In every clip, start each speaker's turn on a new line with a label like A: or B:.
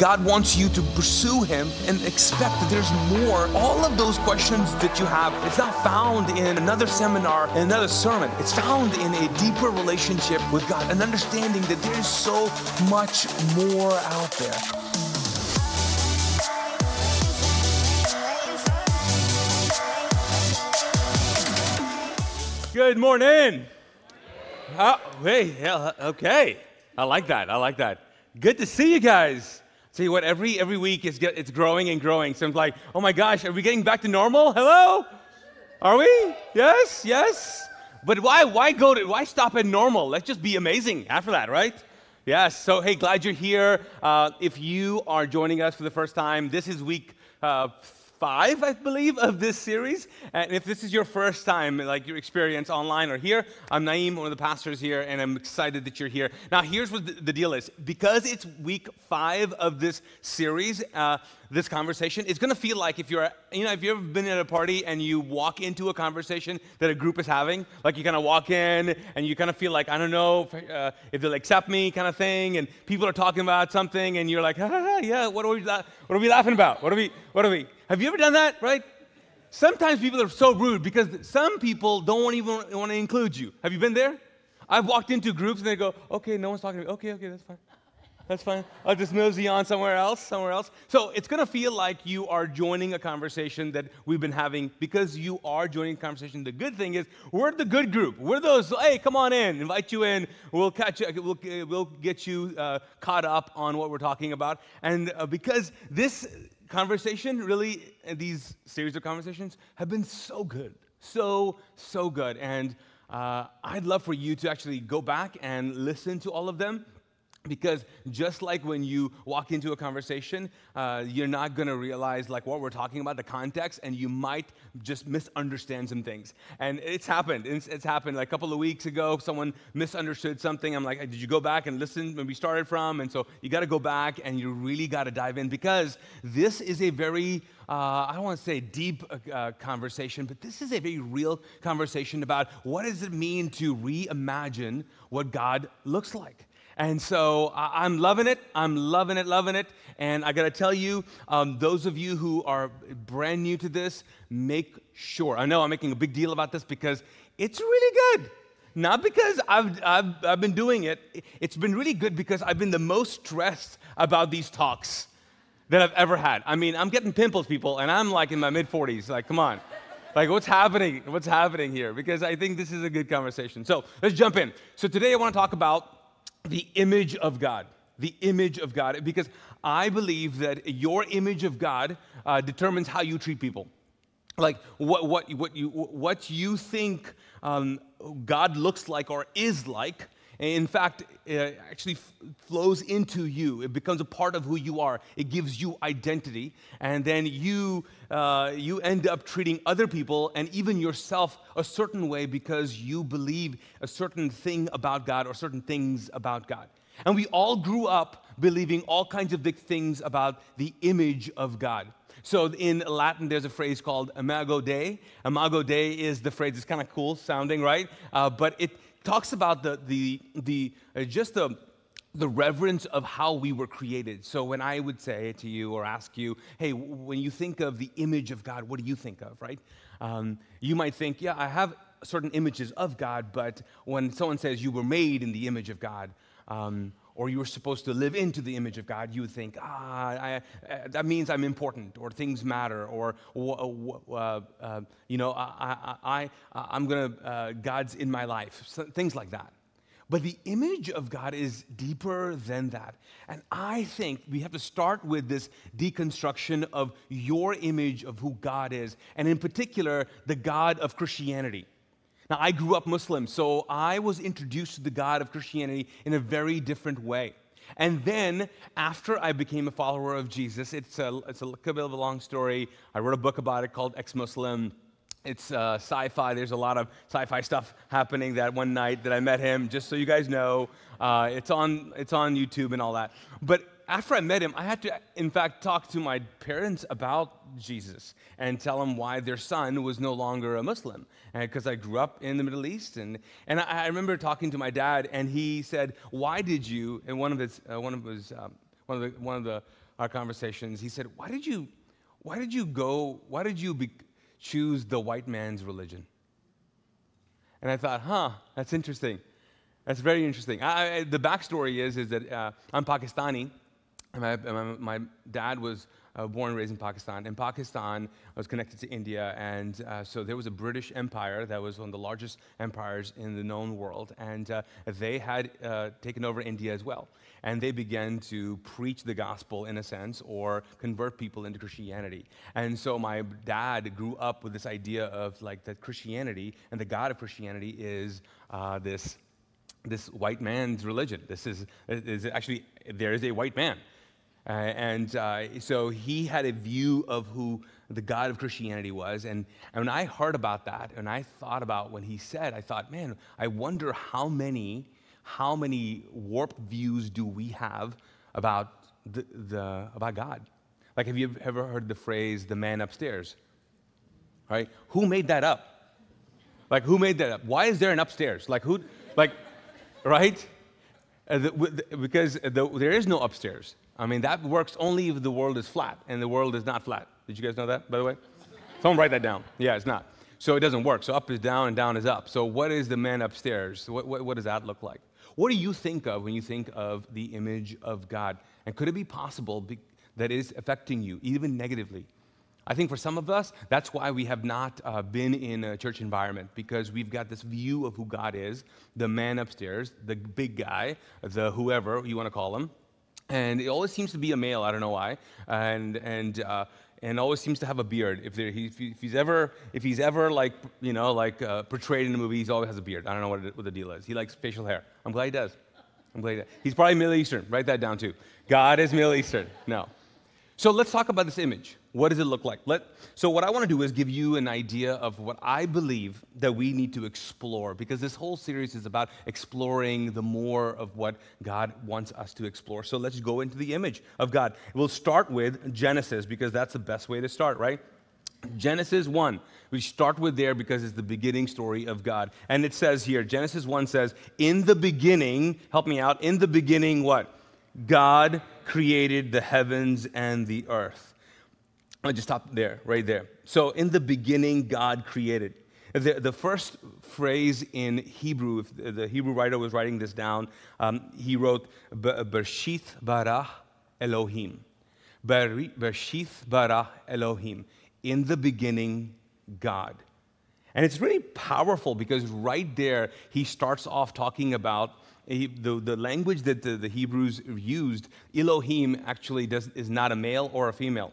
A: God wants you to pursue Him and expect that there's more. All of those questions that you have, it's not found in another seminar, in another sermon. It's found in a deeper relationship with God, an understanding that there's so much more out there.
B: Good morning. Oh, hey, okay. I like that. I like that. Good to see you guys. You what, every every week is get, it's growing and growing. So I'm like, oh my gosh, are we getting back to normal? Hello? Are we? Yes, yes. But why why go to why stop at normal? Let's just be amazing after that, right? Yes. So hey, glad you're here. Uh, if you are joining us for the first time, this is week. Uh, five, I believe, of this series. And if this is your first time, like your experience online or here, I'm Naeem, one of the pastors here, and I'm excited that you're here. Now, here's what the, deal is because it's week five of this series, uh, this conversation, it's going to feel like if you're, you know, if you've ever been at a party and you walk into a conversation that a group is having, like you kind of walk in and you kind of feel like, I don't know if, uh, if they'll accept me kind of thing, and people are talking about something, and you're like, yeah, what are we, what are we laughing about? What are we, what are we? Have you ever done that, right? Sometimes people are so rude because some people don't even want to include you. Have you been there? I've walked into groups and they go, okay, no one's talking to me. Okay, okay, that's fine. That's fine. I'll just mosey on somewhere else, somewhere else. So it's going to feel like you are joining a conversation that we've been having because you are joining a conversation. The good thing is we're the good group. We're those, hey, come on in, invite you in. We'll catch you, we'll, we'll get you uh, caught up on what we're talking about. And uh, because this conversation, really, these series of conversations have been so good. So, so good. And uh, I'd love for you to actually go back and listen to all of them because just like when you walk into a conversation uh, you're not going to realize like what we're talking about the context and you might just misunderstand some things. And it's happened. It's, it's, happened. Like a couple of weeks ago someone misunderstood something. I'm like did you go back and listen when we started from? And so you got to go back and you really got to dive in because this is a very uh, I don't want to say deep uh, uh, conversation, but this is a very real conversation about what does it mean to reimagine what God looks like. And so I'm loving it. I'm loving it, loving it. And I got to tell you, um, those of you who are brand new to this, make sure. I know I'm making a big deal about this because it's really good. Not because I've, I've, I've been doing it, it's been really good because I've been the most stressed about these talks that I've ever had. I mean, I'm getting pimples, people, and I'm like in my mid 40s. Like, come on. Like, what's happening? What's happening here? Because I think this is a good conversation. So let's jump in. So today I want to talk about the image of God. The image of God. Because I believe that your image of God uh, determines how you treat people. Like what, what, what, you, what you think um, God looks like or is like in fact, it actually flows into you. It becomes a part of who you are. It gives you identity. And then you, uh, you end up treating other people and even yourself a certain way because you believe a certain thing about God or certain things about God. And we all grew up believing all kinds of big things about the image of God. So in Latin, there's a phrase called imago Dei. Imago Dei is the phrase, it's kind of cool sounding, right? Uh, but it, talks about the, the, the uh, just the, the reverence of how we were created. So when I would say to you or ask you, hey, when you think of the image of God, what do you think of, right? Um, you might think, yeah, I have certain images of God, but when someone says you were made in the image of God, um, or you were supposed to live into the image of God, you would think, ah, I, that means I'm important, or things matter, or uh, uh, you know, I, I, I, am gonna, uh, God's in my life, so, things like that. But the image of God is deeper than that. And I think we have to start with this deconstruction of your image of who God is, and in particular, the God of Christianity. Now, I grew up Muslim, so I was introduced to the God of Christianity in a very different way. And then, after I became a follower of Jesus, it's a, it's a, bit of a long story. I wrote a book about it called Ex Muslim it's uh, sci-fi. There's a lot of sci-fi stuff happening that one night that I met him. Just so you guys know, uh, it's on it's on YouTube and all that. But after I met him, I had to, in fact, talk to my parents about Jesus and tell them why their son was no longer a Muslim. Because I grew up in the Middle East, and and I, I, remember talking to my dad, and he said, "Why did you?" In one of his uh, one of his um, one of the one of the our conversations, he said, "Why did you?" Why did you go? Why did you be, choose the white man's religion. And I thought, huh, that's interesting. That's very interesting. I, I, the backstory is, is that uh, I'm Pakistani. My, my, my, dad was uh, born and raised in Pakistan. In Pakistan, was connected to India, and uh, so there was a British Empire that was one of the largest empires in the known world, and uh, they had uh, taken over India as well. And they began to preach the gospel in a sense, or convert people into Christianity. And so my dad grew up with this idea of like that Christianity and the God of Christianity is uh, this this white man's religion. This is, is actually there is a white man uh, and uh, so he had a view of who the God of Christianity was. And, and when I heard about that, and I thought about what he said, I thought, man, I wonder how many, how many warped views do we have about, the, the, about God? Like, have you ever heard the phrase, the man upstairs? Right? Who made that up? Like, who made that up? Why is there an upstairs? Like, who, like, right? Uh, the, because the, there is no upstairs. I mean, that works only if the world is flat, and the world is not flat. Did you guys know that, by the way? Someone write that down. Yeah, it's not. So it doesn't work. So up is down and down is up. So what is the man upstairs? What, what, what does that look like? What do you think of when you think of the image of God? And could it be possible be, that is affecting you, even negatively? I think for some of us, that's why we have not uh, been in a church environment because we've got this view of who God is the man upstairs, the big guy, the whoever you want to call him, and it always seems to be a male. I don't know why, and and uh, and always seems to have a beard. If, he, if he's ever if he's ever like you know like uh, portrayed in a movie, he always has a beard. I don't know what, it, what the deal is. He likes facial hair. I'm glad he does. I'm glad he does. He's probably Middle Eastern. Write that down too. God is Middle Eastern. No. So let's talk about this image. What does it look like? Let, so, what I want to do is give you an idea of what I believe that we need to explore, because this whole series is about exploring the more of what God wants us to explore. So, let's go into the image of God. We'll start with Genesis, because that's the best way to start, right? Genesis 1. We start with there because it's the beginning story of God. And it says here, Genesis 1 says, In the beginning, help me out, in the beginning, what? God created the heavens and the earth. I'll just stop there, right there. So, in the beginning, God created. The, the first phrase in Hebrew, if the Hebrew writer was writing this down, um, he wrote, Bershith bara Elohim. Bershith bara Elohim. In the beginning, God. And it's really powerful because right there, he starts off talking about the, the language that the, the Hebrews used, Elohim actually does, is not a male or a female.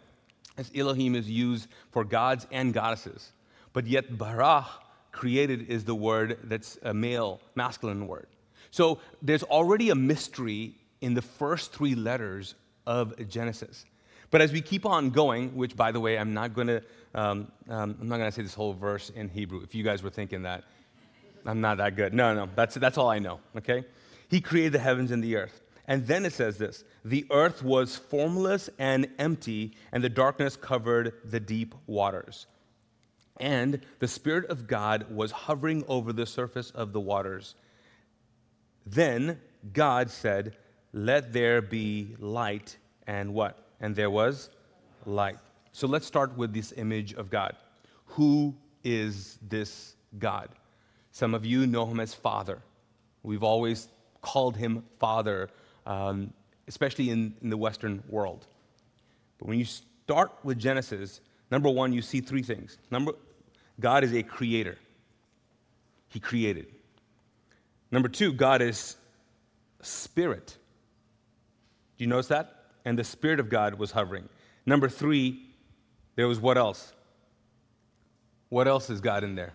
B: As Elohim is used for gods and goddesses. But yet, bara, created, is the word that's a male, masculine word. So there's already a mystery in the first three letters of Genesis. But as we keep on going, which by the way, I'm not going to, um, um, I'm not going to say this whole verse in Hebrew. If you guys were thinking that, I'm not that good. No, no, that's that's all I know. Okay. He created the heavens and the earth. And then it says this the earth was formless and empty, and the darkness covered the deep waters. And the Spirit of God was hovering over the surface of the waters. Then God said, Let there be light, and what? And there was light. So let's start with this image of God. Who is this God? Some of you know him as Father. We've always called him Father um, especially in, in the Western world. But when you start with Genesis, number one, you see three things. Number, God is a creator. He created. Number two, God is spirit. Do you notice that? And the Spirit of God was hovering. Number three, there was what else? What else is God in there?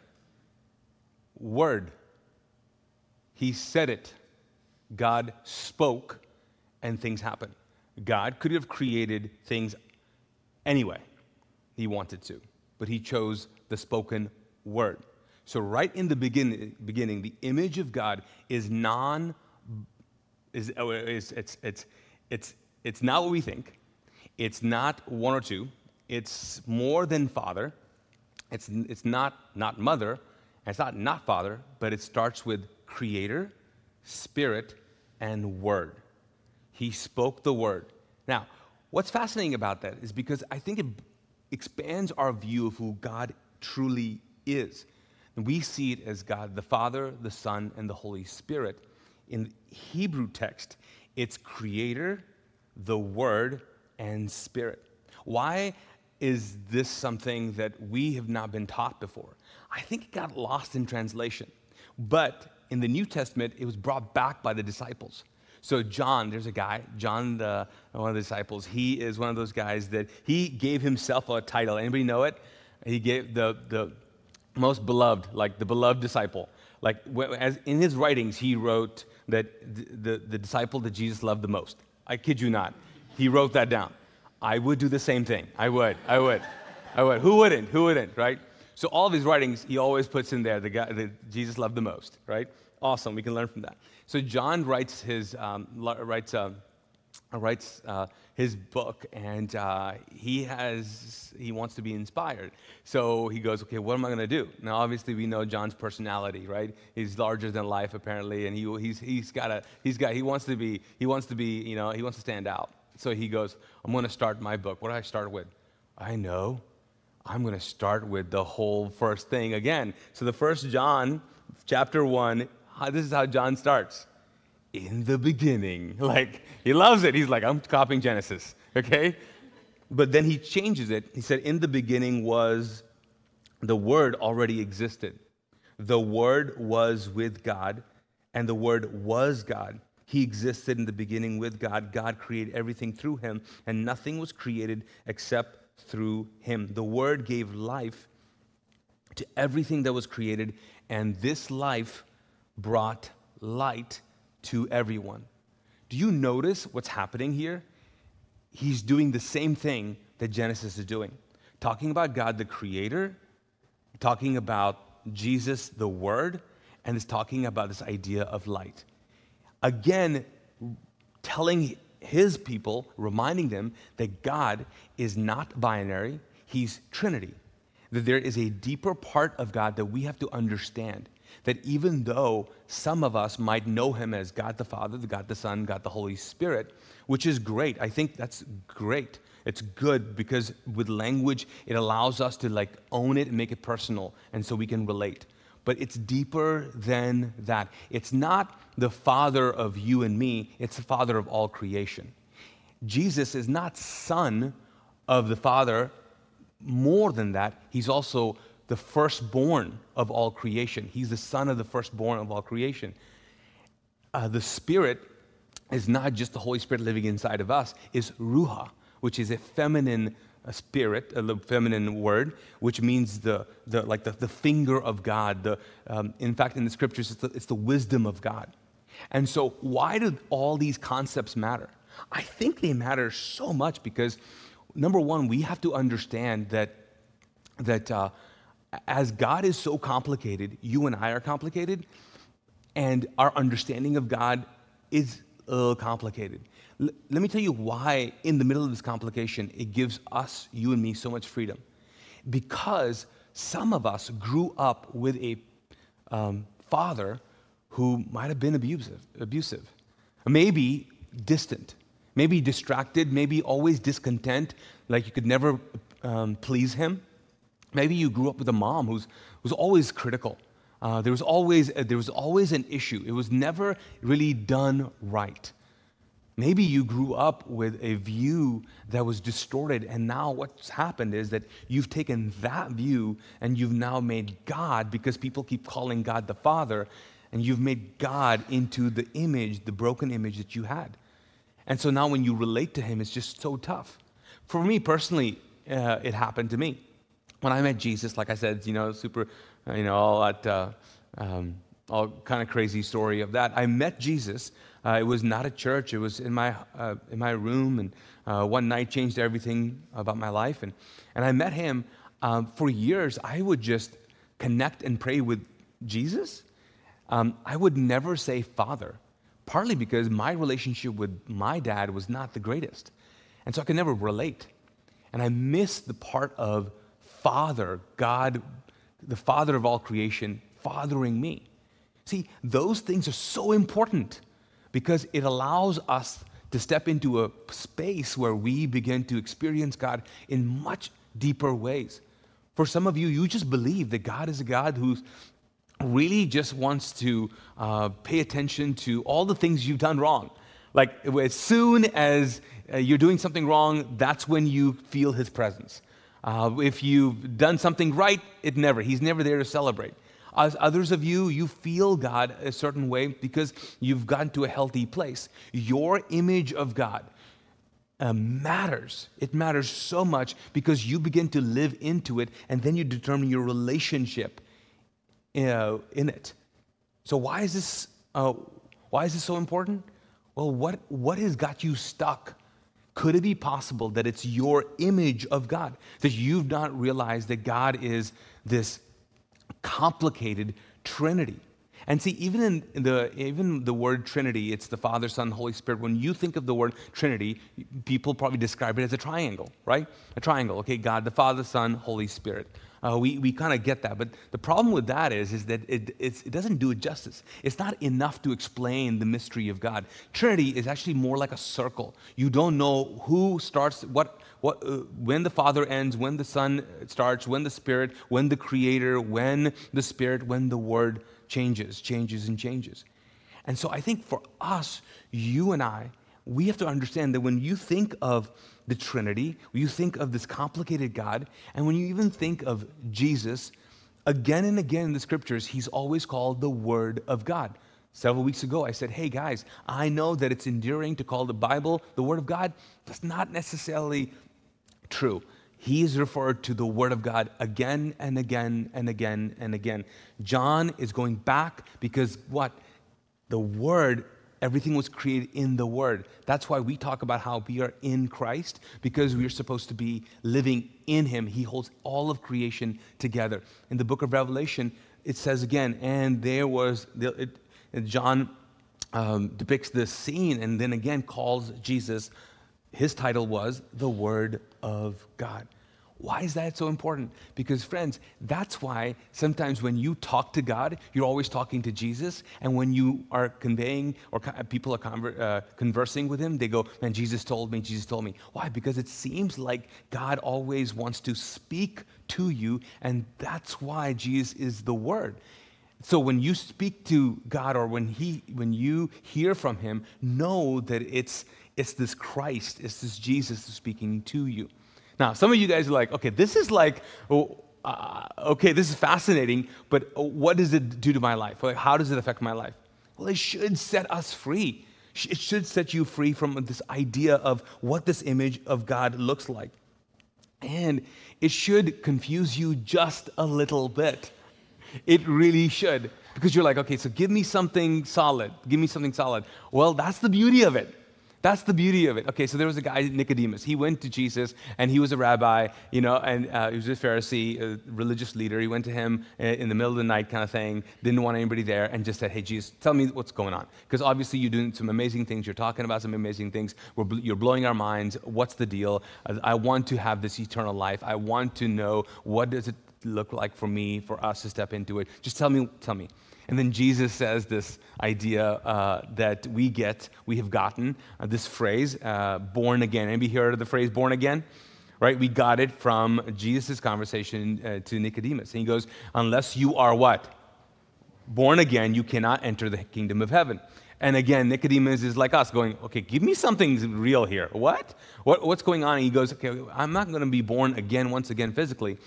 B: Word. He said it. God spoke, and things happened. God could have created things anyway, He wanted to, but He chose the spoken word. So, right in the begin, beginning, the image of God is non, is, oh, is it's, it's, it's, it's not what we think. It's not one or two. It's more than father. It's, it's not, not mother. it's not not father, but it starts with creator, spirit, and word. He spoke the word. Now, what's fascinating about that is because I think it expands our view of who God truly is. We see it as God the Father, the Son, and the Holy Spirit. In Hebrew text, it's creator, the Word, and Spirit. Why is this something that we have not been taught before? I think it got lost in translation. But in the New Testament, it was brought back by the disciples. So, John, there's a guy, John, the, one of the disciples, he is one of those guys that he gave himself a title. Anybody know it? He gave the, the most beloved, like the beloved disciple. Like, as in his writings, he wrote that the, the, the disciple that Jesus loved the most. I kid you not. He wrote that down. I would do the same thing. I would. I would. I would. Who wouldn't? Who wouldn't, right? So all of his writings, he always puts in there the guy that Jesus loved the most, right? Awesome. We can learn from that. So John writes his um, writes uh, writes uh, his book, and uh, he has he wants to be inspired. So he goes, okay, what am I going to do? Now, obviously, we know John's personality, right? He's larger than life, apparently, and he he's he's got a he's got he wants to be he wants to be you know he wants to stand out. So he goes, I'm going to start my book. What do I start with? I know. I'm going to start with the whole first thing again. So the first John, chapter one, this is how John starts. In the beginning. Like, he loves it. He's like, I'm copying Genesis, okay? But then he changes it. He said, In the beginning was the Word already existed. The Word was with God, and the Word was God. He existed in the beginning with God. God created everything through him, and nothing was created except through him. The Word gave life to everything that was created, and this life brought light to everyone. Do you notice what's happening here? He's doing the same thing that Genesis is doing talking about God the Creator, talking about Jesus the Word, and is talking about this idea of light. Again, telling his people, reminding them that God is not binary, he's Trinity. That there is a deeper part of God that we have to understand. That even though some of us might know him as God the Father, God the Son, God the Holy Spirit, which is great. I think that's great. It's good because with language, it allows us to like own it and make it personal, and so we can relate. But it's deeper than that. It's not the Father of you and me, it's the Father of all creation. Jesus is not Son of the Father. More than that, He's also the firstborn of all creation. He's the Son of the firstborn of all creation. Uh, the Spirit is not just the Holy Spirit living inside of us, is Ruha, which is a feminine a spirit, a feminine word, which means the, the like the, the finger of God. The, um, in fact, in the scriptures, it's the, it's the wisdom of God. And so, why do all these concepts matter? I think they matter so much because, number one, we have to understand that, that uh, as God is so complicated, you and I are complicated, and our understanding of God is a little complicated. L- let me tell you why, in the middle of this complication, it gives us, you and me, so much freedom. Because some of us grew up with a um, father who might have been abusive, abusive, maybe distant, maybe distracted, maybe always discontent, like you could never um, please him. Maybe you grew up with a mom who was always critical. Uh, there, was always, uh, there was always an issue. It was never really done right. Maybe you grew up with a view that was distorted, and now what's happened is that you've taken that view and you've now made God, because people keep calling God the Father, and you've made God into the image, the broken image that you had. And so now when you relate to Him, it's just so tough. For me personally, uh, it happened to me. When I met Jesus, like I said, you know, super, uh, you know, all that, uh, um, all kind of crazy story of that. I met Jesus. Uh, it was not a church. It was in my, uh, in my room. And uh, one night changed everything about my life. And, and I met him. Um, for years, I would just connect and pray with Jesus. Um, I would never say Father, partly because my relationship with my dad was not the greatest. And so I could never relate. And I missed the part of Father, God, the Father of all creation, fathering me. See, those things are so important because it allows us to step into a space where we begin to experience God in much deeper ways. For some of you, you just believe that God is a God who really just wants to uh, pay attention to all the things you've done wrong. Like, as soon as uh, you're doing something wrong, that's when you feel his presence. Uh, if you've done something right, it never. He's never there to celebrate. As others of you, you feel God a certain way because you've gotten to a healthy place. Your image of God uh, matters. It matters so much because you begin to live into it and then you determine your relationship uh, in it. So, why is this, uh, why is this so important? Well, what, what has got you stuck? Could it be possible that it's your image of God? That you've not realized that God is this complicated Trinity? And see, even in the, even the word Trinity, it's the Father, Son, Holy Spirit. When you think of the word Trinity, people probably describe it as a triangle, right? A triangle, okay? God, the Father, Son, Holy Spirit. Uh, we we kind of get that. But the problem with that is, is that it, it doesn't do it justice. It's not enough to explain the mystery of God. Trinity is actually more like a circle. You don't know who starts, what, what, uh, when the Father ends, when the Son starts, when the Spirit, when the Creator, when the Spirit, when the Word changes, changes, and changes. And so I think for us, you and I, we have to understand that when you think of the Trinity, when you think of this complicated God, and when you even think of Jesus, again and again in the scriptures, he's always called the Word of God. Several weeks ago, I said, Hey guys, I know that it's endearing to call the Bible the Word of God. That's not necessarily true. He is referred to the Word of God again and again and again and again. John is going back because what? The Word Everything was created in the Word. That's why we talk about how we are in Christ, because we are supposed to be living in Him. He holds all of creation together. In the book of Revelation, it says again, and there was, it, John um, depicts this scene and then again calls Jesus, his title was the Word of God. Why is that so important? Because, friends, that's why sometimes when you talk to God, you're always talking to Jesus. And when you are conveying or people are conver- uh, conversing with Him, they go, Man, Jesus told me, Jesus told me. Why? Because it seems like God always wants to speak to you. And that's why Jesus is the Word. So when you speak to God or when, he, when you hear from Him, know that it's, it's this Christ, it's this Jesus speaking to you. Now, some of you guys are like, okay, this is like, oh, uh, okay, this is fascinating, but what does it do to my life? Like, how does it affect my life? Well, it should set us free. It should set you free from this idea of what this image of God looks like. And it should confuse you just a little bit. It really should. Because you're like, okay, so give me something solid. Give me something solid. Well, that's the beauty of it. That's the beauty of it. Okay, so there was a guy, Nicodemus. He went to Jesus, and he was a rabbi, you know, and uh, he was a Pharisee, a religious leader. He went to him in the middle of the night, kind of thing, didn't want anybody there, and just said, Hey, Jesus, tell me what's going on. Because obviously you're doing some amazing things. You're talking about some amazing things. We're, you're blowing our minds. What's the deal? I want to have this eternal life. I want to know what does it look like for me, for us to step into it. Just tell me, tell me. And then Jesus says this idea uh, that we get, we have gotten uh, this phrase, uh, born again. Anybody heard of the phrase born again? Right? We got it from Jesus' conversation uh, to Nicodemus. And he goes, Unless you are what? Born again, you cannot enter the kingdom of heaven. And again, Nicodemus is like us going, okay, give me something real here. What? what what's going on? And he goes, okay, I'm not going to be born again, once again, physically.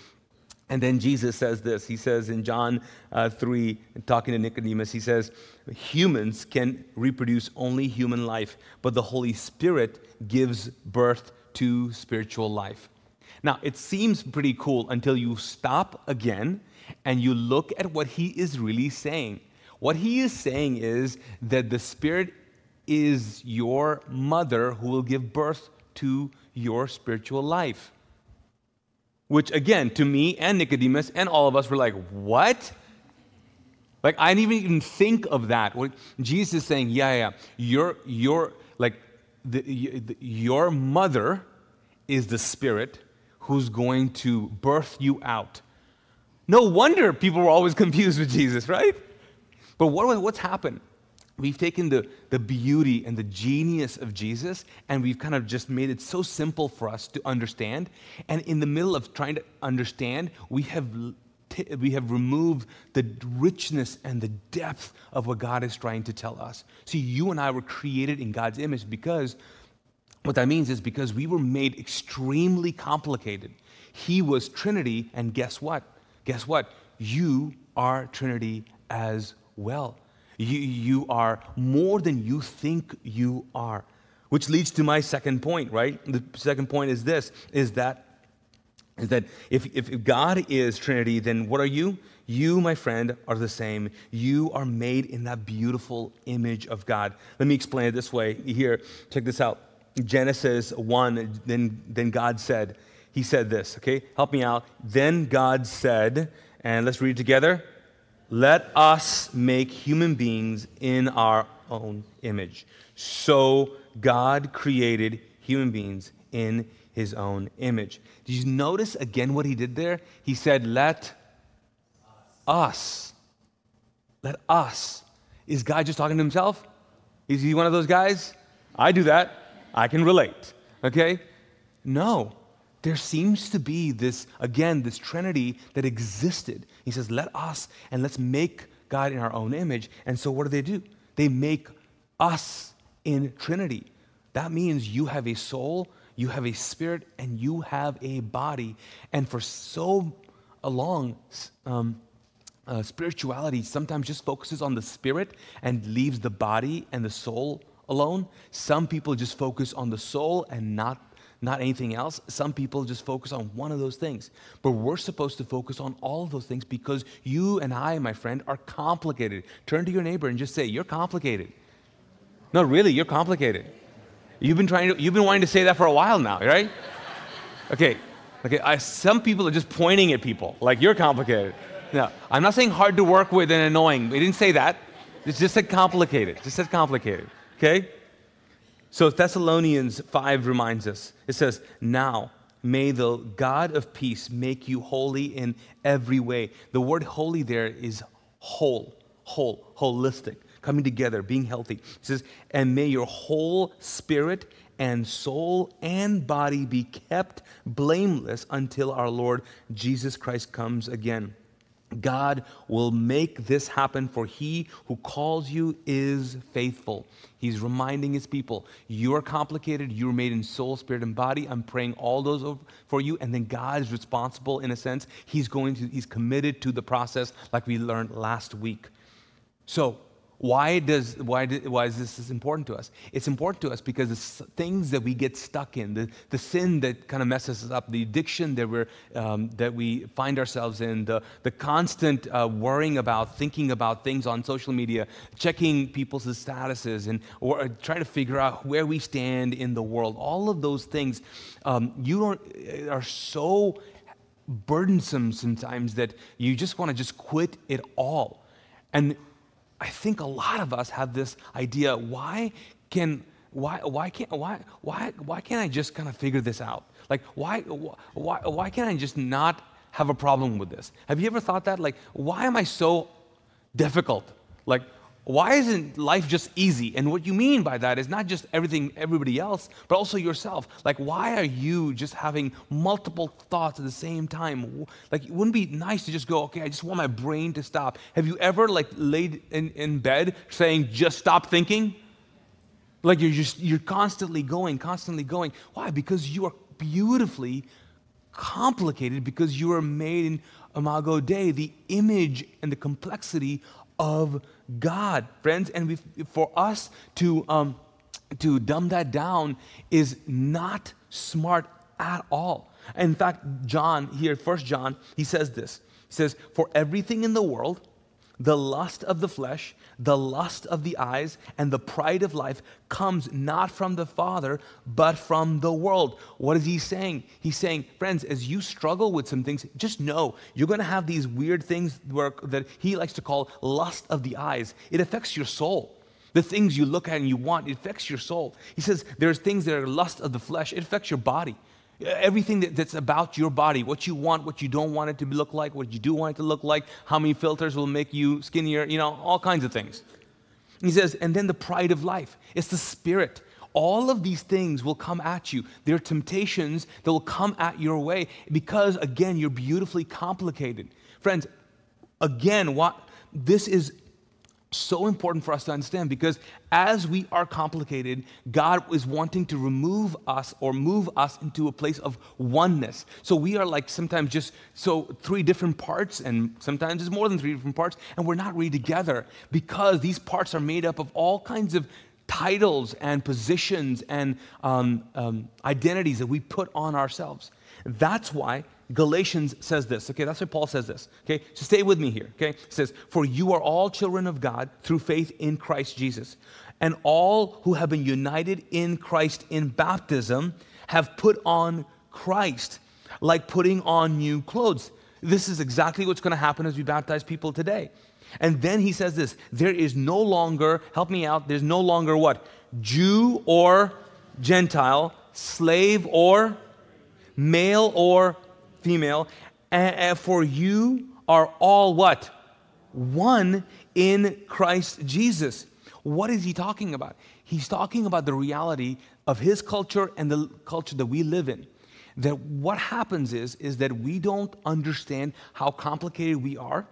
B: And then Jesus says this. He says in John uh, 3, talking to Nicodemus, he says, Humans can reproduce only human life, but the Holy Spirit gives birth to spiritual life. Now, it seems pretty cool until you stop again and you look at what he is really saying. What he is saying is that the Spirit is your mother who will give birth to your spiritual life. Which, again, to me and Nicodemus and all of us were like, what? Like, I didn't even think of that. What Jesus is saying, yeah, yeah, your, your, like, the, the, your mother is the Spirit who's going to birth you out. No wonder people were always confused with Jesus, right? But what, what's happened? We've taken the, the beauty and the genius of Jesus and we've kind of just made it so simple for us to understand. And in the middle of trying to understand, we have, t- we have removed the richness and the depth of what God is trying to tell us. See, you and I were created in God's image because what that means is because we were made extremely complicated. He was Trinity, and guess what? Guess what? You are Trinity as well. You, you are more than you think you are. Which leads to my second point, right? The second point is this is that is that if, if God is Trinity, then what are you? You, my friend, are the same. You are made in that beautiful image of God. Let me explain it this way. Here, check this out. Genesis 1, then, then God said, He said this, okay? Help me out. Then God said, and let's read together. Let us make human beings in our own image. So God created human beings in his own image. Did you notice again what he did there? He said, Let us. Let us. Is God just talking to himself? Is he one of those guys? I do that. I can relate. Okay? No there seems to be this, again, this trinity that existed. He says, let us and let's make God in our own image. And so what do they do? They make us in trinity. That means you have a soul, you have a spirit, and you have a body. And for so long, um, uh, spirituality sometimes just focuses on the spirit and leaves the body and the soul alone. Some people just focus on the soul and not not anything else. Some people just focus on one of those things. But we're supposed to focus on all of those things because you and I, my friend, are complicated. Turn to your neighbor and just say, You're complicated. No, really, you're complicated. You've been trying to, you've been wanting to say that for a while now, right? Okay, okay. I, some people are just pointing at people like you're complicated. No, I'm not saying hard to work with and annoying. We didn't say that. It's just said complicated. Just said complicated. Okay? So Thessalonians 5 reminds us it says, Now may the God of peace make you holy in every way. The word holy there is whole, whole, holistic, coming together, being healthy. It says, And may your whole spirit and soul and body be kept blameless until our Lord Jesus Christ comes again. God will make this happen, for he who calls you is faithful. He's reminding his people, you are complicated, you're made in soul, spirit, and body. I'm praying all those for you, and then God is responsible in a sense. He's going to, he's committed to the process, like we learned last week. So why, does, why, why is this important to us? It's important to us because the things that we get stuck in, the, the sin that kind of messes us up, the addiction that, we're, um, that we find ourselves in, the, the constant uh, worrying about, thinking about things on social media, checking people's statuses, and, or uh, trying to figure out where we stand in the world, all of those things um, you don't, uh, are so burdensome sometimes that you just want to just quit it all. And I think a lot of us have this idea why can why why can't why why why can't I just kind of figure this out? Like why why why can't I just not have a problem with this? Have you ever thought that like why am I so difficult? Like why isn't life just easy? And what you mean by that is not just everything, everybody else, but also yourself. Like, why are you just having multiple thoughts at the same time? Like, it wouldn't be nice to just go, okay, I just want my brain to stop. Have you ever, like, laid in, in bed saying, just stop thinking? Like, you're just, you're constantly going, constantly going. Why? Because you are beautifully complicated because you are made in Imago Dei, the image and the complexity of God, friends. And for us to, um, to dumb that down is not smart at all. In fact, John here, First John, he says this. He says, For everything in the world, the lust of the flesh, the lust of the eyes, and the pride of life comes not from the Father, but from the world. What is he saying? He's saying, friends, as you struggle with some things, just know you're going to have these weird things where, that he likes to call lust of the eyes. It affects your soul. The things you look at and you want, it affects your soul. He says there's things that are lust of the flesh, it affects your body. Everything that, that's about your body, what you want, what you don't want it to look like, what you do want it to look like, how many filters will make you skinnier, you know, all kinds of things. He says, and then the pride of life. It's the spirit. All of these things will come at you. There are temptations that will come at your way because, again, you're beautifully complicated. Friends, again, what this is so important for us to understand because as we are complicated, God is wanting to remove us or move us into a place of oneness. So we are like sometimes just so three different parts, and sometimes it's more than three different parts, and we're not really together because these parts are made up of all kinds of titles and positions and um, um, identities that we put on ourselves. That's why Galatians says this. Okay, that's why Paul says this. Okay, so stay with me here. Okay, it says, For you are all children of God through faith in Christ Jesus. And all who have been united in Christ in baptism have put on Christ, like putting on new clothes. This is exactly what's going to happen as we baptize people today. And then he says this there is no longer, help me out, there's no longer what? Jew or Gentile, slave or male or female, for you are all what? One in Christ Jesus. What is he talking about? He's talking about the reality of his culture and the culture that we live in. That what happens is, is that we don't understand how complicated we are.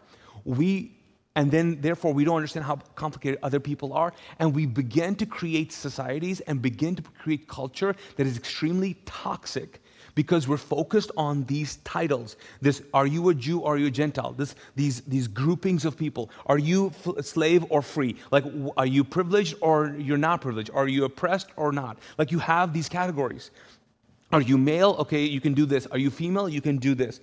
B: We and then therefore we don't understand how complicated other people are and we begin to create societies and begin to create culture that is extremely toxic because we're focused on these titles. This, are you a Jew are you a Gentile? This, these, these groupings of people. Are you slave or free? Like, are you privileged or you're not privileged? Are you oppressed or not? Like, you have these categories. Are you male? Okay, you can do this. Are you female? You can do this.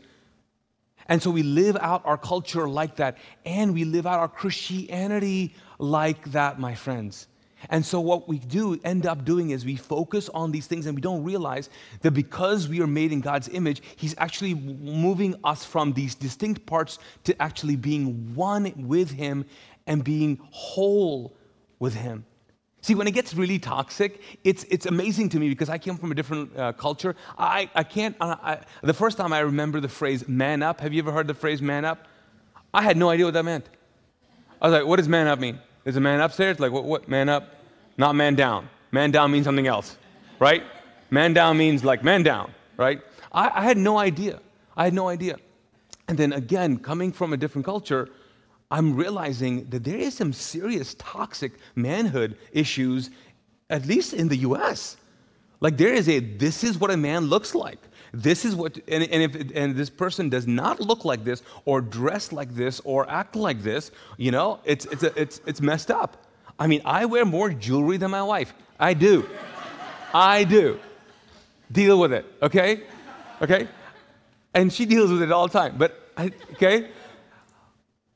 B: And so we live out our culture like that, and we live out our Christianity like that, my friends. And so, what we do end up doing is we focus on these things and we don't realize that because we are made in God's image, He's actually moving us from these distinct parts to actually being one with Him and being whole with Him. See, when it gets really toxic, it's, it's amazing to me because I came from a different uh, culture. I, I can't, I, I, the first time I remember the phrase man up, have you ever heard the phrase man up? I had no idea what that meant. I was like, what does man up mean? Is a man upstairs? Like, what, what? Man up? Not man down. Man down means something else, right? Man down means like man down, right? I, I had no idea. I had no idea. And then again, coming from a different culture, I'm realizing that there is some serious toxic manhood issues, at least in the US. Like there is a this is what a man looks like. This is what, and, and if and this person does not look like this, or dress like this, or act like this, you know, it's it's a, it's it's messed up. I mean, I wear more jewelry than my wife. I do. I do. Deal with it, okay? Okay? And she deals with it all the time. But I, okay?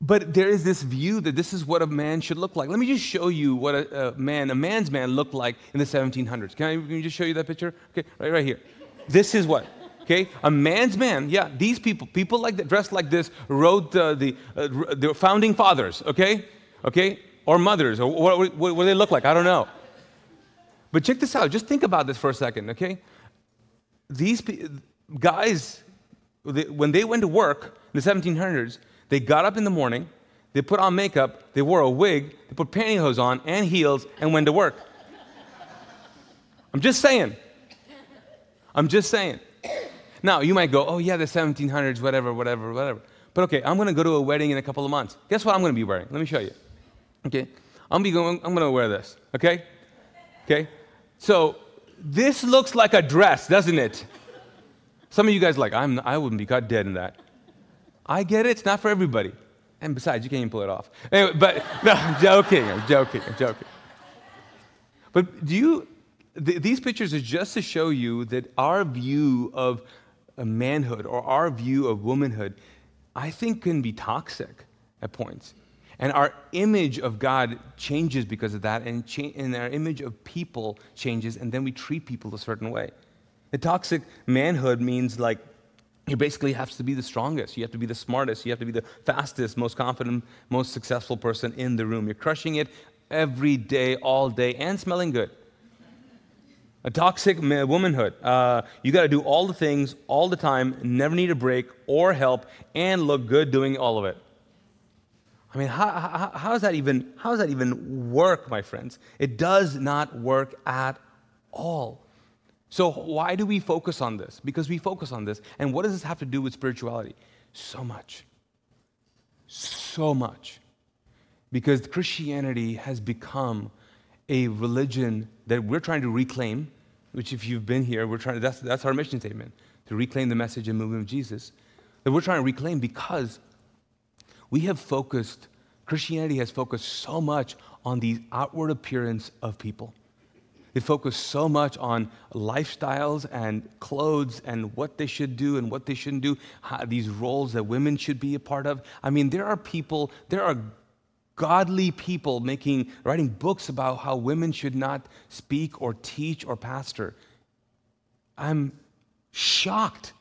B: But there is this view that this is what a man should look like. Let me just show you what a, a man, a man's man looked like in the 1700s. Can I can you just show you that picture? Okay, right, right here. This is what okay a man's man yeah these people people like that dressed like this wrote uh, the, uh, the founding fathers okay okay or mothers or what, what, what they look like i don't know but check this out just think about this for a second okay these guys they, when they went to work in the 1700s they got up in the morning they put on makeup, they wore a wig, they put pantyhose on and heels, and went to work. I'm just saying. I'm just saying. Now, you might go, oh, yeah, the 1700s, whatever, whatever, whatever. But okay, I'm going to go to a wedding in a couple of months. Guess what I'm going to be wearing? Let me show you. Okay? I'm, going, I'm going to wear this. Okay? Okay? So, this looks like a dress, doesn't it? Some of you guys like, I'm, I wouldn't be caught dead in that. I get it, it's not for everybody. And besides, you can't even pull it off. Anyway, but no, I'm joking, I'm joking, I'm joking. But do you, th- these pictures are just to show you that our view of manhood or our view of womanhood, I think, can be toxic at points. And our image of God changes because of that, and, cha- and our image of people changes, and then we treat people a certain way. The toxic manhood means like you basically have to be the strongest. You have to be the smartest. You have to be the fastest, most confident, most successful person in the room. You're crushing it every day, all day, and smelling good. A toxic womanhood. Uh, you got to do all the things all the time, never need a break or help, and look good doing all of it. I mean, how, how, how, does that even, how does that even work, my friends? It does not work at all. So, why do we focus on this? Because we focus on this. And what does this have to do with spirituality? So much. So much. Because Christianity has become a religion that we're trying to reclaim which if you've been here, we're trying that's, that's our mission statement, to reclaim the message and movement of Jesus, that we're trying to reclaim because we have focused, Christianity has focused so much on the outward appearance of people. They focus so much on lifestyles and clothes and what they should do and what they shouldn't do, these roles that women should be a part of. I mean, there are people, there are godly people making, writing books about how women should not speak or teach or pastor. I'm shocked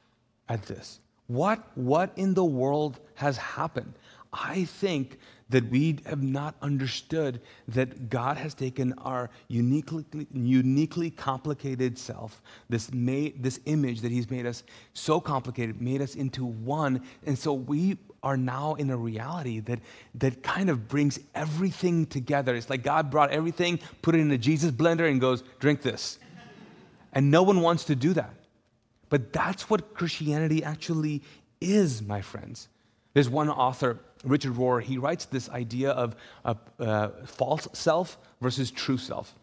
B: at this. What, what in the world has happened? I think that we have not understood that God has taken our uniquely, uniquely complicated self, this, made, this image that He's made us so complicated, made us into one. And so we are now in a reality that, that kind of brings everything together. It's like God brought everything, put it in a Jesus blender, and goes, drink this. And no one wants to do that. But that's what Christianity actually is, my friends. There's one author, Richard Rohr, he writes this idea of a, uh, false self versus true self.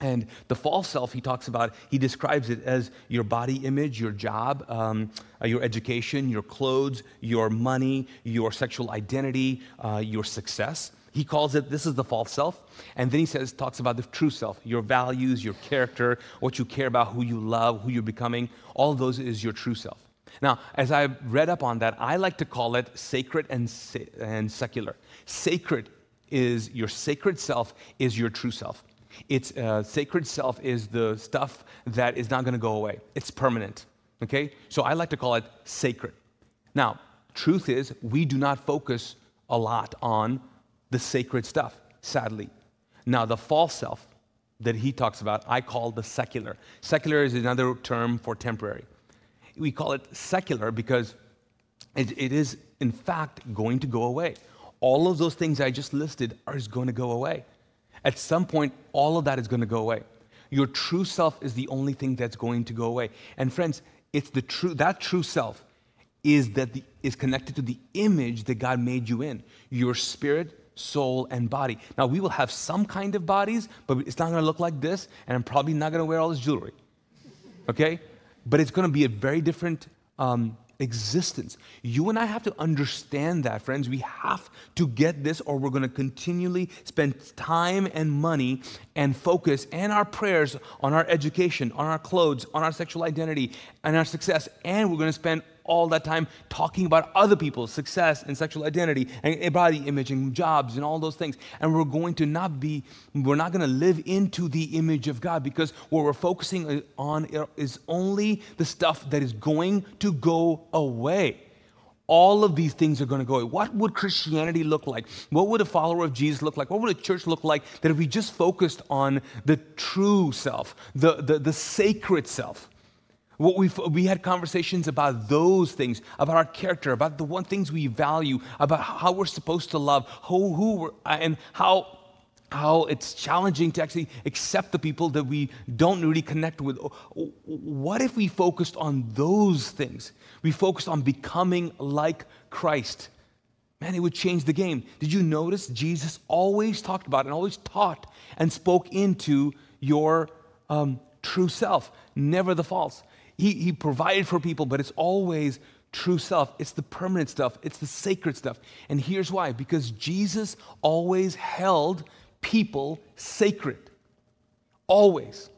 B: And the false self, he talks about, he describes it as your body image, your job, um, uh, your education, your clothes, your money, your sexual identity, uh, your success. He calls it, this is the false self. And then he says, talks about the true self, your values, your character, what you care about, who you love, who you're becoming. All of those is your true self. Now, as I read up on that, I like to call it sacred and, and secular. Sacred is your sacred self, is your true self. Its uh, sacred self is the stuff that is not going to go away. It's permanent. Okay? So I like to call it sacred. Now, truth is, we do not focus a lot on the sacred stuff, sadly. Now, the false self that he talks about, I call the secular. Secular is another term for temporary. We call it secular because it, it is, in fact, going to go away. All of those things I just listed are going to go away. At some point, all of that is going to go away. Your true self is the only thing that's going to go away. And friends, it's the true that true self is that the, is connected to the image that God made you in. Your spirit, soul, and body. Now we will have some kind of bodies, but it's not going to look like this, and I'm probably not going to wear all this jewelry. Okay, but it's going to be a very different um, existence. You and I have to understand that, friends. We have to get this, or we're going to continually spend time and money and focus and our prayers on our education, on our clothes, on our sexual identity, and our success. And we're going to spend all that time talking about other people's success and sexual identity and body image and jobs and all those things. And we're going to not be, we're not going to live into the image of God because what we're focusing on is only the stuff that is going to go away. All of these things are going to go away. What would Christianity look like? What would a follower of Jesus look like? What would a church look like that if we just focused on the true self, the, the, the sacred self? What we we had conversations about those things, about our character, about the one things we value, about how we're supposed to love, who, who we're, and how how it's challenging to actually accept the people that we don't really connect with. What if we focused on those things? We focused on becoming like Christ. Man, it would change the game. Did you notice Jesus always talked about and always taught and spoke into your um, true self, never the false. He, he provided for people, but it's always true self. It's the permanent stuff, it's the sacred stuff. And here's why because Jesus always held people sacred. Always.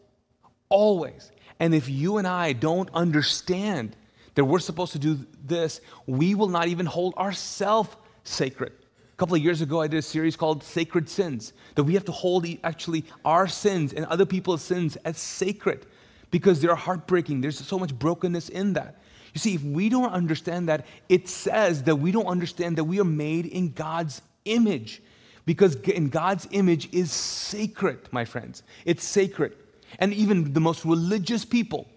B: Always. And if you and I don't understand that we're supposed to do this, we will not even hold ourselves sacred. A couple of years ago, I did a series called Sacred Sins, that we have to hold actually our sins and other people's sins as sacred because they're heartbreaking. There's so much brokenness in that. You see, if we don't understand that, it says that we don't understand that we are made in God's image because in God's image is sacred, my friends. It's sacred. And even the most religious people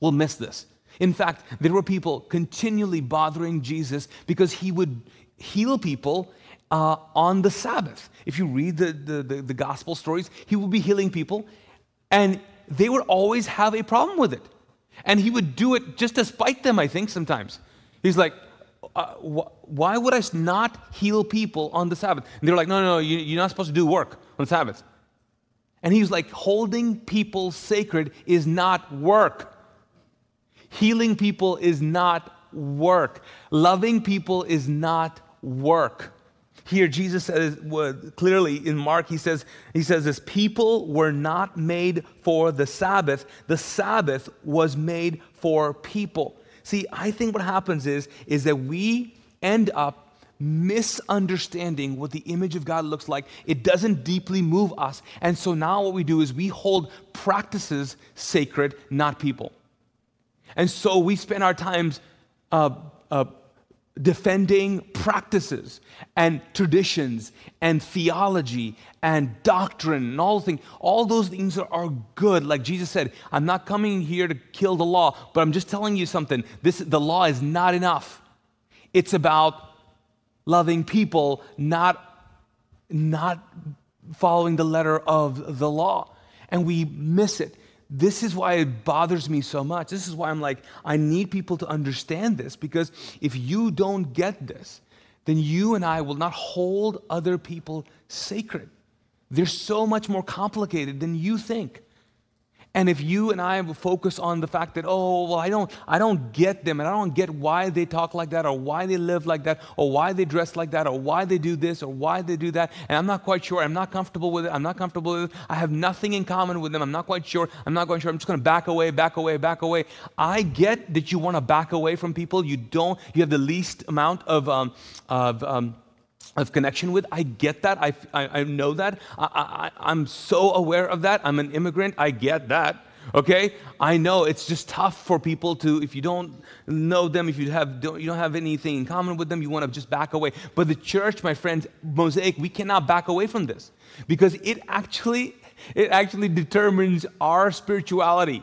B: will miss this. In fact, there were people continually bothering Jesus because he would heal people uh, on the Sabbath. If you read the, the, the, the gospel stories, he would be healing people, and they would always have a problem with it. And he would do it just to spite them, I think, sometimes. He's like, uh, wh- why would I not heal people on the Sabbath? And they're like, no, no, no, you, you're not supposed to do work on the Sabbath. And he was like, holding people sacred is not work. Healing people is not work. Loving people is not work. Here, Jesus says clearly in Mark, he says, he says this people were not made for the Sabbath. The Sabbath was made for people. See, I think what happens is, is that we end up misunderstanding what the image of God looks like. It doesn't deeply move us. And so now what we do is we hold practices sacred, not people. And so we spend our times uh, uh, defending practices and traditions and theology and doctrine and all things all those things are, are, good. Like jesus said i'm not coming here to kill the law but i'm just telling you something. This the law is not enough. It's about loving people not not following the letter of the law. And we miss it this is why it bothers me so much. This is why I'm like, I need people to understand this because if you don't get this, then you and I will not hold other people sacred. They're so much more complicated than you think. And if you and I focus on the fact that, oh, well, I don't, I don't get them and I don't get why they talk like that or why they live like that or why they dress like that or why they do this or why they do that, and I'm not quite sure, I'm not comfortable with it, I'm not comfortable with it, I have nothing in common with them, I'm not quite sure, I'm not quite sure, I'm just to back away, back away, back away. I get that you want to back away from people. You don't, you have the least amount of, um, of um, of connection with. I get that. I, I, I know that. I, I, I'm so aware of that. I'm an immigrant. I get that. Okay, I know it's just tough for people to if you don't know them, if you have don't, you don't have anything in common with them, you want to just back away. But the church, my friends, Mosaic, we cannot back away from this because it actually it actually determines our spirituality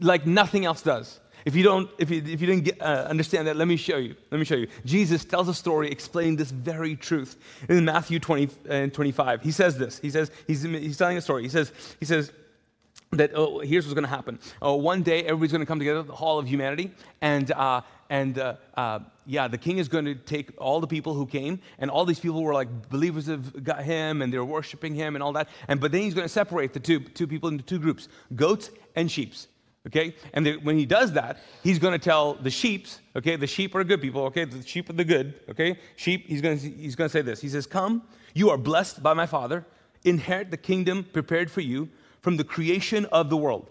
B: like nothing else does. If you don't, if you, if you didn't get, uh, understand that, let me show you. Let me show you. Jesus tells a story explaining this very truth in Matthew 20 and uh, 25. He says this. He says he's, he's telling a story. He says he says that oh, here's what's going to happen. Oh, one day, everybody's going to come together, the Hall of Humanity, and uh, and uh, uh, yeah, the king is going to take all the people who came, and all these people were like believers of him, and they're worshiping him, and all that. And but then he's going to separate the two two people into two groups: goats and sheep's. Okay? And the, when he does that, he's going to tell the sheeps, okay, the sheep are good people, okay, the sheep are the good, okay? Sheep, he's going he's going to say this. He says, "Come, you are blessed by my Father, inherit the kingdom prepared for you from the creation of the world."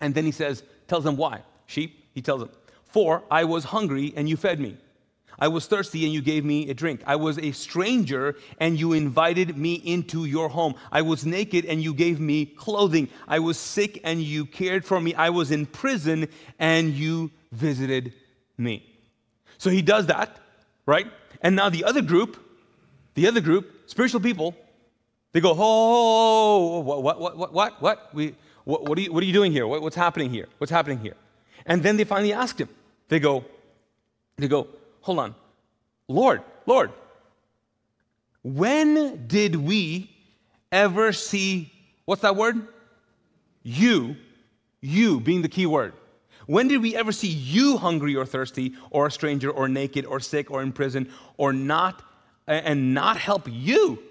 B: And then he says, tells them why. Sheep, he tells them, "For I was hungry and you fed me. I was thirsty and you gave me a drink. I was a stranger and you invited me into your home. I was naked and you gave me clothing. I was sick and you cared for me. I was in prison and you visited me. So he does that, right? And now the other group, the other group, spiritual people, they go, oh, what, what, what, what, what? We, what, what, are, you, what are you doing here? What, what's happening here? What's happening here? And then they finally asked him. They go, they go, hold on. Lord, Lord, when did we ever see, what's that word? You, you being the key word. When did we ever see you hungry or thirsty, or a stranger, or naked, or sick, or in prison, or not, and not help you?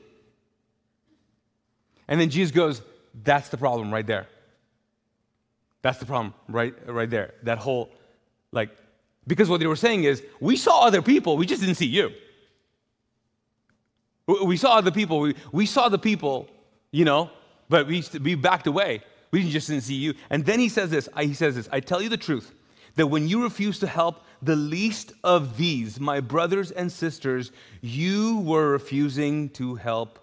B: And then Jesus goes, That's the problem right there. That's the problem right, right there. That whole, like, because what they were saying is, we saw other people, we just didn't see you. We saw other people, we, we saw the people, you know, but we, we backed away. We just didn't see you. And then he says this, he says this, I tell you the truth, that when you refuse to help the least of these, my brothers and sisters, you were refusing to help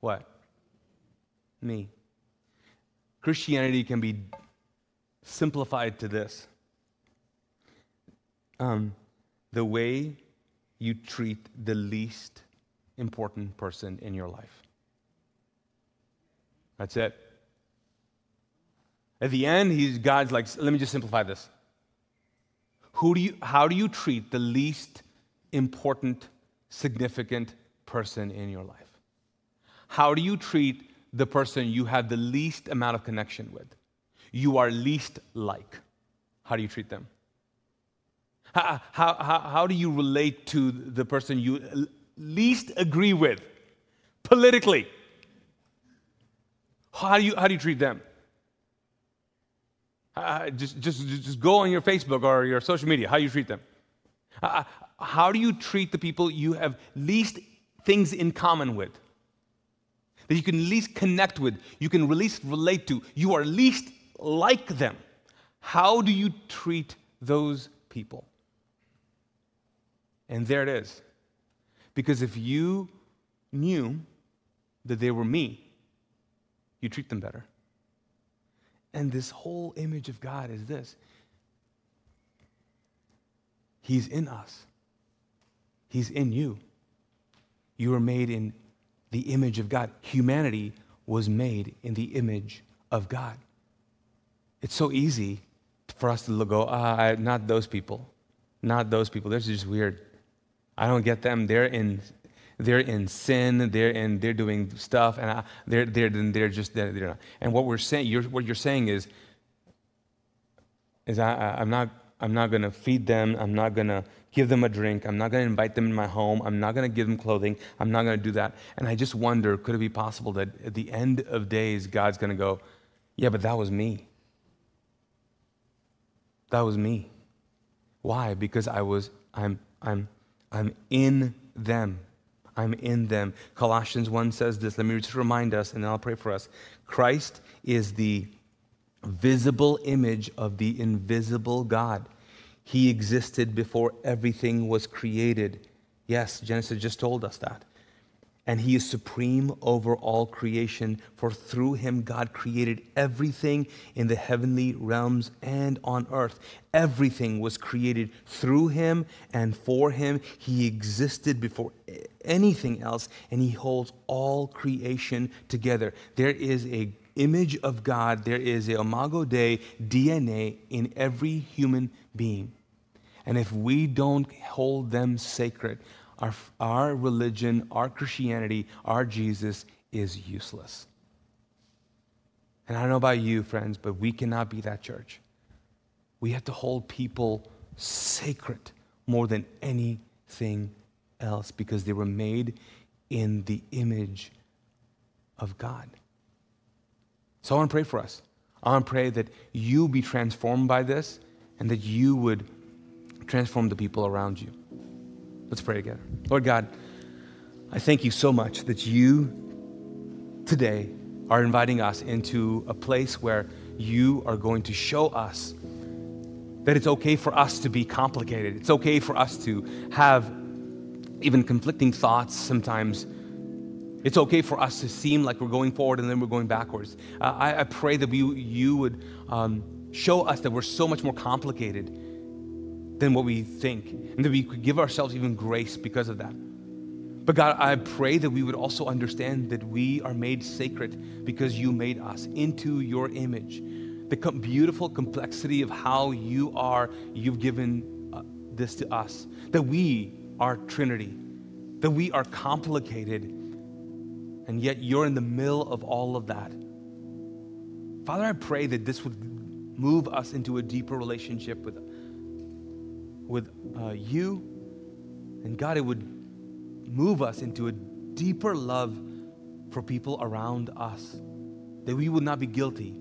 B: what? Me. Christianity can be simplified to this um, the way you treat the least important person in your life. That's it. At the end, he's God's like, let me just simplify this. Who do you, how do you treat the least important, significant person in your life? How do you treat the person you have the least amount of connection with? You are least like. How do you treat them? How, how, how, do you relate to the person you least agree with politically? How do you, how do you treat them? Uh, just, just, just go on your Facebook or your social media. How do you treat them? Uh, how do you treat the people you have least things in common with? That you can least connect with, you can least relate to, you are least like them. How do you treat those people? And there it is. Because if you knew that they were me, you treat them better. And this whole image of God is this He's in us, He's in you. You were made in the image of God. Humanity was made in the image of God. It's so easy for us to go, ah, not those people. Not those people. They're just weird. I don't get them. They're in, they're in sin. They're in, they're doing stuff, and I, they're, they're, they're just, they're, they're not. And what we're saying, you're, what you're saying is, is I, I'm not, I'm not going to feed them. I'm not going to give them a drink. I'm not going to invite them in my home. I'm not going to give them clothing. I'm not going to do that. And I just wonder, could it be possible that at the end of days, God's going to go, yeah, but that was me. That was me. Why? Because I was, I'm, I'm I'm in them. I'm in them. Colossians 1 says this. Let me just remind us, and then I'll pray for us. Christ is the visible image of the invisible God. He existed before everything was created. Yes, Genesis just told us that and he is supreme over all creation. For through him, God created everything in the heavenly realms and on earth. Everything was created through him and for him. He existed before anything else, and he holds all creation together. There is a image of God, there is a imago Dei DNA in every human being. And if we don't hold them sacred, our, our religion, our Christianity, our Jesus is useless. And I don't know about you, friends, but we cannot be that church. We have to hold people sacred more than anything else because they were made in the image of God. So I want to pray for us. I want to pray that you be transformed by this and that you would transform the people around you. Let's pray together. Lord God, I thank you so much that you today are inviting us into a place where you are going to show us that it's okay for us to be complicated. It's okay for us to have even conflicting thoughts sometimes. It's okay for us to seem like we're going forward and then we're going backwards. Uh, I, I, pray that we, you would um, show us that we're so much more complicated than what we think, and that we could give ourselves even grace because of that. But God, I pray that we would also understand that we are made sacred because you made us into your image. The com- beautiful complexity of how you are, you've given uh, this to us. That we are Trinity, that we are complicated, and yet you're in the middle of all of that. Father, I pray that this would move us into a deeper relationship with, with uh, you. And God, it would move us into a deeper love for people around us. That we would not be guilty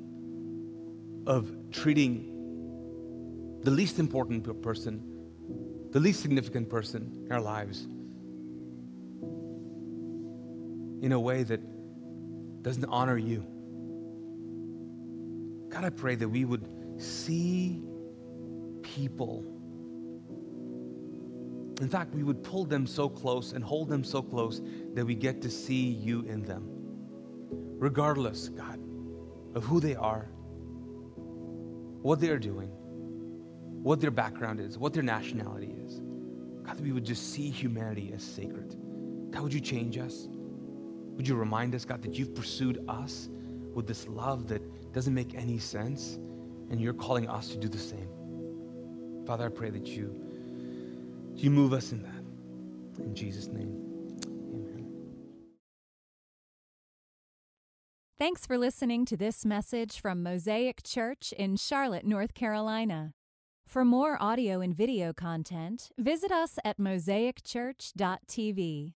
B: of treating the least important person, the least significant person in our lives, in a way that doesn't honor you. God, I pray that we would see people. In fact, we would pull them so close and hold them so close that we get to see you in them. Regardless, God, of who they are, what they are doing, what their background is, what their nationality is. God, we would just see humanity as sacred. God, would you change us? Would you remind us, God, that you've pursued us with this love that doesn't make any sense, and you're calling us to do the same. Father, I pray that you, you move us in that. In Jesus' name, amen.
C: Thanks for listening to this message from Mosaic Church in Charlotte, North Carolina. For more audio and video content, visit us at mosaicchurch.tv.